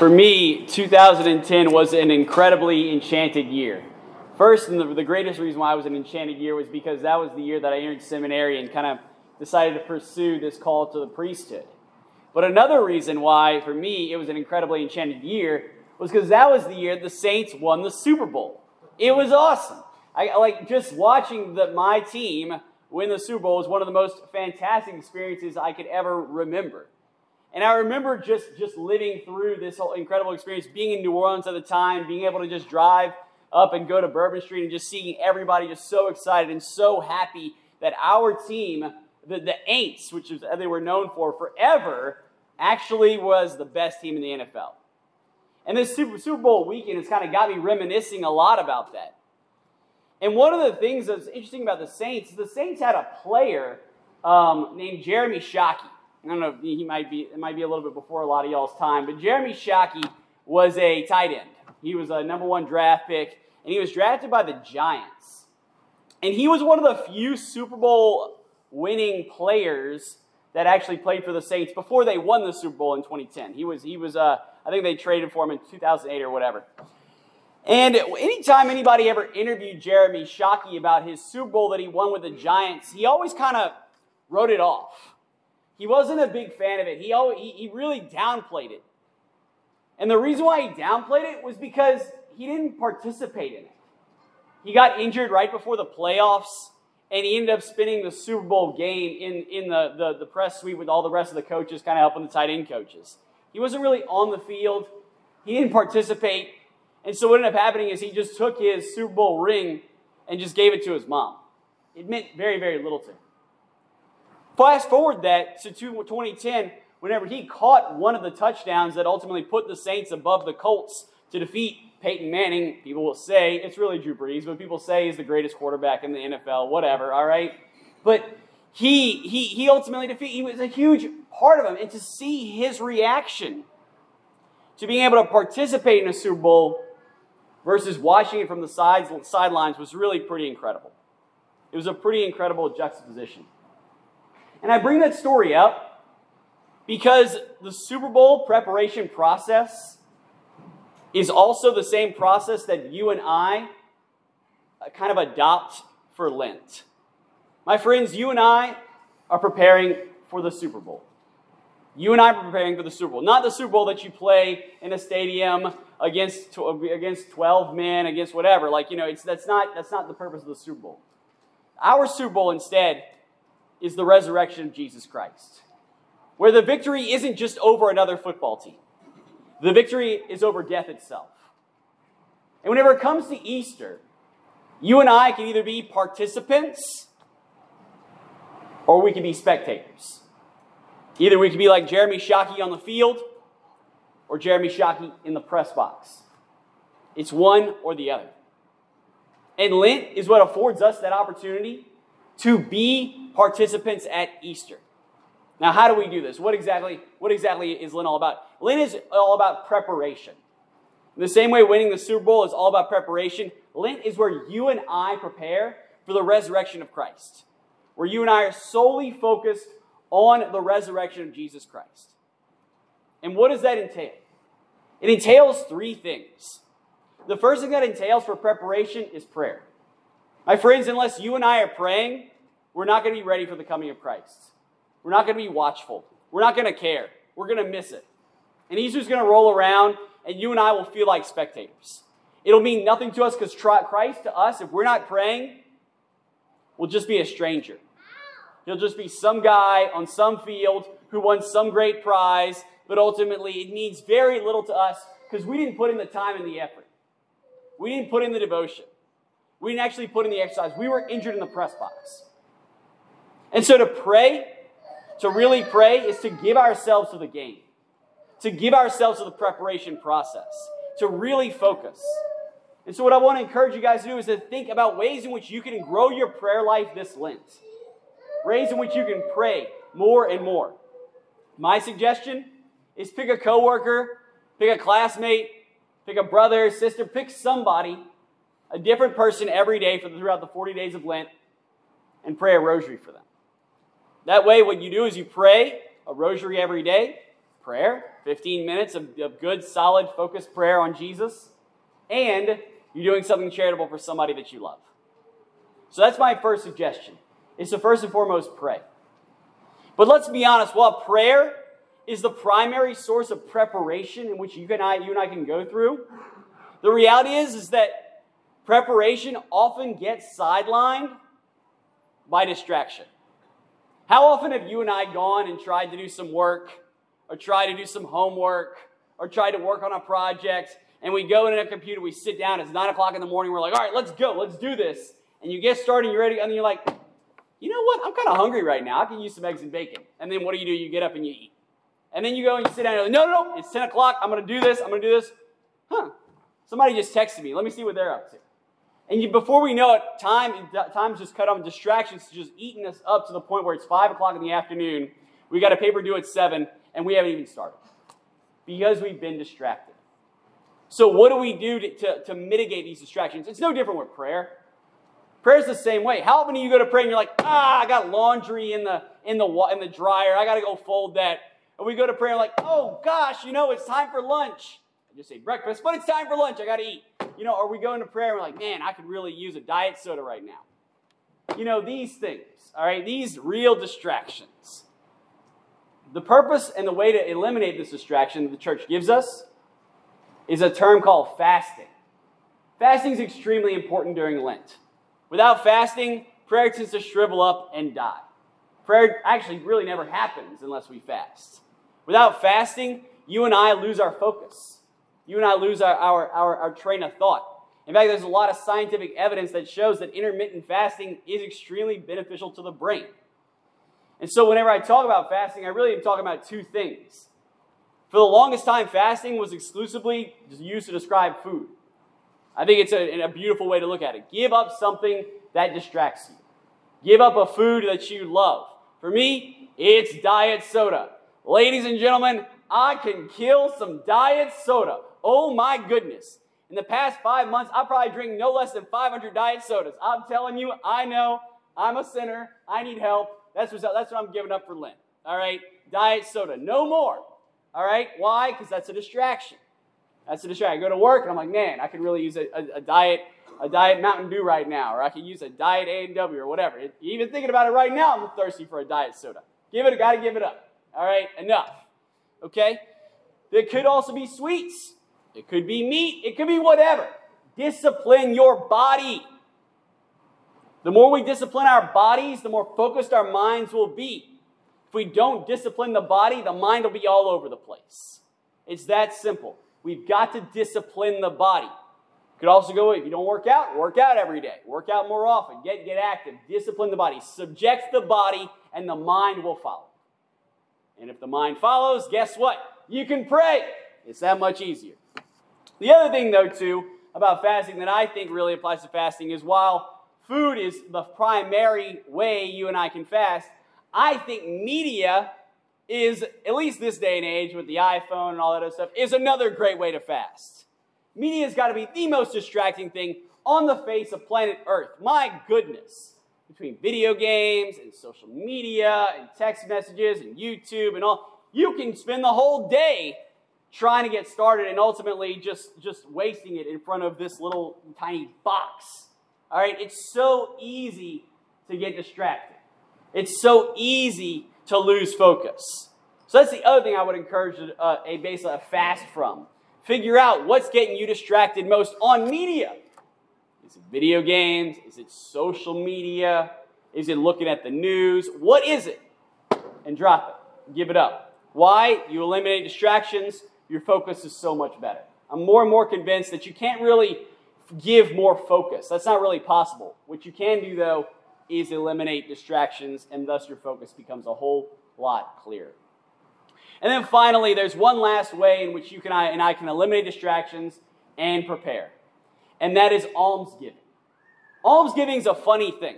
For me, 2010 was an incredibly enchanted year. First, and the, the greatest reason why it was an enchanted year was because that was the year that I entered seminary and kind of decided to pursue this call to the priesthood. But another reason why, for me, it was an incredibly enchanted year was because that was the year the Saints won the Super Bowl. It was awesome. I like just watching the, my team win the Super Bowl was one of the most fantastic experiences I could ever remember. And I remember just, just living through this whole incredible experience, being in New Orleans at the time, being able to just drive up and go to Bourbon Street and just seeing everybody just so excited and so happy that our team, the, the Aints, which is they were known for forever, actually was the best team in the NFL. And this Super, Super Bowl weekend has kind of got me reminiscing a lot about that. And one of the things that's interesting about the Saints is the Saints had a player um, named Jeremy Shockey. I don't know, if he might be, it might be a little bit before a lot of y'all's time, but Jeremy Shockey was a tight end. He was a number one draft pick, and he was drafted by the Giants. And he was one of the few Super Bowl winning players that actually played for the Saints before they won the Super Bowl in 2010. He was, he was uh, I think they traded for him in 2008 or whatever. And anytime anybody ever interviewed Jeremy Shockey about his Super Bowl that he won with the Giants, he always kind of wrote it off. He wasn't a big fan of it. He, always, he, he really downplayed it. And the reason why he downplayed it was because he didn't participate in it. He got injured right before the playoffs, and he ended up spending the Super Bowl game in, in the, the, the press suite with all the rest of the coaches, kind of helping the tight end coaches. He wasn't really on the field, he didn't participate. And so what ended up happening is he just took his Super Bowl ring and just gave it to his mom. It meant very, very little to him. Fast forward that to 2010, whenever he caught one of the touchdowns that ultimately put the Saints above the Colts to defeat Peyton Manning. People will say it's really Drew Brees, but people say he's the greatest quarterback in the NFL, whatever, all right? But he, he, he ultimately defeated, he was a huge part of him. And to see his reaction to being able to participate in a Super Bowl versus watching it from the sides, sidelines was really pretty incredible. It was a pretty incredible juxtaposition. And I bring that story up because the Super Bowl preparation process is also the same process that you and I uh, kind of adopt for Lent. My friends, you and I are preparing for the Super Bowl. You and I are preparing for the Super Bowl. Not the Super Bowl that you play in a stadium against, against 12 men, against whatever. Like, you know, it's, that's, not, that's not the purpose of the Super Bowl. Our Super Bowl instead is the resurrection of Jesus Christ, where the victory isn't just over another football team, the victory is over death itself. And whenever it comes to Easter, you and I can either be participants or we can be spectators. Either we can be like Jeremy Shockey on the field or Jeremy Shockey in the press box. It's one or the other. And Lent is what affords us that opportunity to be participants at Easter. Now, how do we do this? What exactly, what exactly is Lent all about? Lent is all about preparation. In the same way winning the Super Bowl is all about preparation, Lent is where you and I prepare for the resurrection of Christ, where you and I are solely focused on the resurrection of Jesus Christ. And what does that entail? It entails three things. The first thing that entails for preparation is prayer. My friends, unless you and I are praying, we're not going to be ready for the coming of Christ. We're not going to be watchful. We're not going to care. We're going to miss it. And Easter's going to roll around, and you and I will feel like spectators. It'll mean nothing to us because Christ to us, if we're not praying, will just be a stranger. He'll just be some guy on some field who won some great prize, but ultimately it means very little to us because we didn't put in the time and the effort. We didn't put in the devotion. We didn't actually put in the exercise. We were injured in the press box. And so to pray, to really pray, is to give ourselves to the game, to give ourselves to the preparation process, to really focus. And so, what I want to encourage you guys to do is to think about ways in which you can grow your prayer life this Lent, ways in which you can pray more and more. My suggestion is pick a coworker, pick a classmate, pick a brother, sister, pick somebody a different person every day for throughout the 40 days of Lent and pray a rosary for them. That way, what you do is you pray a rosary every day, prayer, 15 minutes of, of good, solid, focused prayer on Jesus, and you're doing something charitable for somebody that you love. So that's my first suggestion, is to first and foremost pray. But let's be honest, while prayer is the primary source of preparation in which you and I, you and I can go through, the reality is, is that preparation often gets sidelined by distraction. How often have you and I gone and tried to do some work, or tried to do some homework, or tried to work on a project, and we go in a computer, we sit down, it's 9 o'clock in the morning, we're like, all right, let's go, let's do this. And you get started, you're ready, and you're like, you know what, I'm kind of hungry right now, I can use some eggs and bacon. And then what do you do? You get up and you eat. And then you go and you sit down and you're like, no, no, no, it's 10 o'clock, I'm going to do this, I'm going to do this. Huh, somebody just texted me, let me see what they're up to. And you, before we know it, time time's just cut off. Distractions just eating us up to the point where it's five o'clock in the afternoon. We got a paper due at seven, and we haven't even started because we've been distracted. So, what do we do to, to, to mitigate these distractions? It's no different with prayer. Prayer is the same way. How often do you go to pray and you're like, ah, I got laundry in the in the in the dryer. I got to go fold that. And we go to prayer like, oh gosh, you know, it's time for lunch. I just ate breakfast, but it's time for lunch. I got to eat. You know, are we going to prayer and we're like, man, I could really use a diet soda right now? You know, these things, all right, these real distractions. The purpose and the way to eliminate this distraction that the church gives us is a term called fasting. Fasting is extremely important during Lent. Without fasting, prayer tends to shrivel up and die. Prayer actually really never happens unless we fast. Without fasting, you and I lose our focus you and I lose our, our, our, our train of thought. In fact, there's a lot of scientific evidence that shows that intermittent fasting is extremely beneficial to the brain. And so, whenever I talk about fasting, I really am talking about two things. For the longest time, fasting was exclusively used to describe food. I think it's a, a, beautiful way to look at it. Give up something that distracts you, give up a food that you love. For me, it's diet soda. Ladies and gentlemen, I can kill some diet soda. Oh my goodness. In the past five months, I probably drink no less than 500 diet sodas. I'm telling you, I know I'm a sinner. I need help. That's what, that's what I'm giving up for Lent. All right? Diet soda. No more. All right? Why? Because that's a distraction. That's a distraction. I go to work and I'm like, man, I could really use a, a, a diet a diet Mountain Dew right now, or I could use a diet A&W or whatever. Even thinking about it right now, I'm thirsty for a diet soda. Give it, got to give it up. All right, enough. Okay? There could also be sweets. It could be meat, it could be whatever. Discipline your body. The more we discipline our bodies, the more focused our minds will be. If we don't discipline the body, the mind will be all over the place. It's that simple. We've got to discipline the body. You Could also go if you don't work out, work out every day. Work out more often. Get, get active. Discipline the body. Subject the body, and the mind will follow. And if the mind follows, guess what? You can pray. It's that much easier. The other thing, though, too, about fasting that I think really applies to fasting is while food is the primary way you and I can fast, I think media is, at least this day and age with the iPhone and all that other stuff, is another great way to fast. Media's got to be the most distracting thing on the face of planet Earth. My goodness. Between video games and social media and text messages and YouTube and all, you can spend the whole day trying to get started and ultimately just, just wasting it in front of this little tiny box. All right, it's so easy to get distracted. It's so easy to lose focus. So that's the other thing I would encourage a, a basically a fast from. Figure out what's getting you distracted most on media. Is it video games? Is it social media? Is it looking at the news? What is it? And drop it. Give it up. Why? You eliminate distractions your focus is so much better. I'm more and more convinced that you can't really give more focus. That's not really possible. What you can do, though, is eliminate distractions, and thus your focus becomes a whole lot clearer. And then finally, there's one last way in which you can, and I can eliminate distractions and prepare, and that is almsgiving. Almsgiving is a funny thing.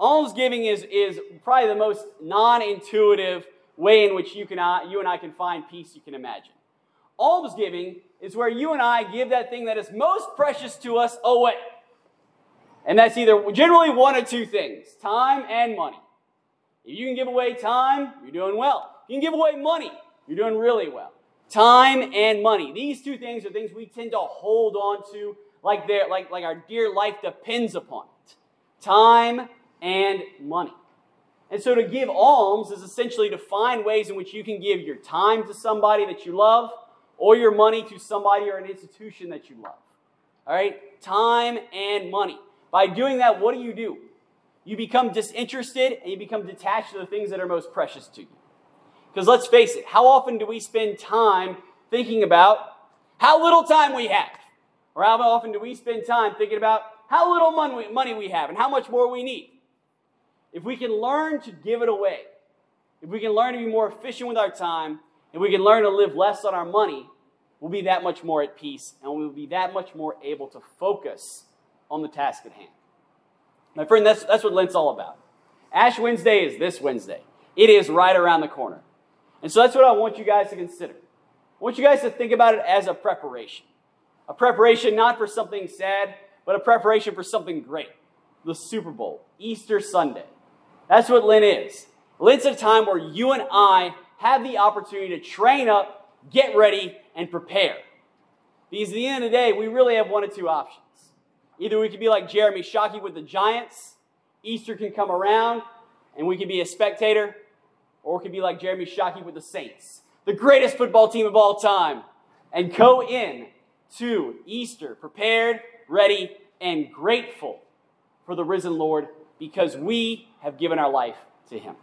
Almsgiving is, is probably the most non intuitive way in which you, can, uh, you and I can find peace you can imagine. Almsgiving is where you and I give that thing that is most precious to us away. And that's either generally one or two things time and money. If you can give away time, you're doing well. If you can give away money, you're doing really well. Time and money. These two things are things we tend to hold on to like, they're, like, like our dear life depends upon it. Time and money. And so to give alms is essentially to find ways in which you can give your time to somebody that you love or your money to somebody or an institution that you love. All right? Time and money. By doing that, what do you do? You become disinterested and you become detached to the things that are most precious to you. Because let's face it, how often do we spend time thinking about how little time we have? Or how often do we spend time thinking about how little money we have and how much more we need? If we can learn to give it away, if we can learn to be more efficient with our time, and we can learn to live less on our money, we'll be that much more at peace and we'll be that much more able to focus on the task at hand. My friend, that's, that's what Lent's all about. Ash Wednesday is this Wednesday. It is right around the corner. And so that's what I want you guys to consider. I want you guys to think about it as a preparation. A preparation not for something sad, but a preparation for something great. The Super Bowl, Easter Sunday. That's what Lent is. Lent's a time where you and I have the opportunity to train up, get ready, and prepare. Because at the end of the day, we really have one of two options. Either we could be like Jeremy Shockey with the Giants, Easter can come around, and we can be a spectator, or we could be like Jeremy Shockey with the Saints, the greatest football team of all time, and go in to Easter prepared, ready, and grateful for the risen Lord because we have given our life to him.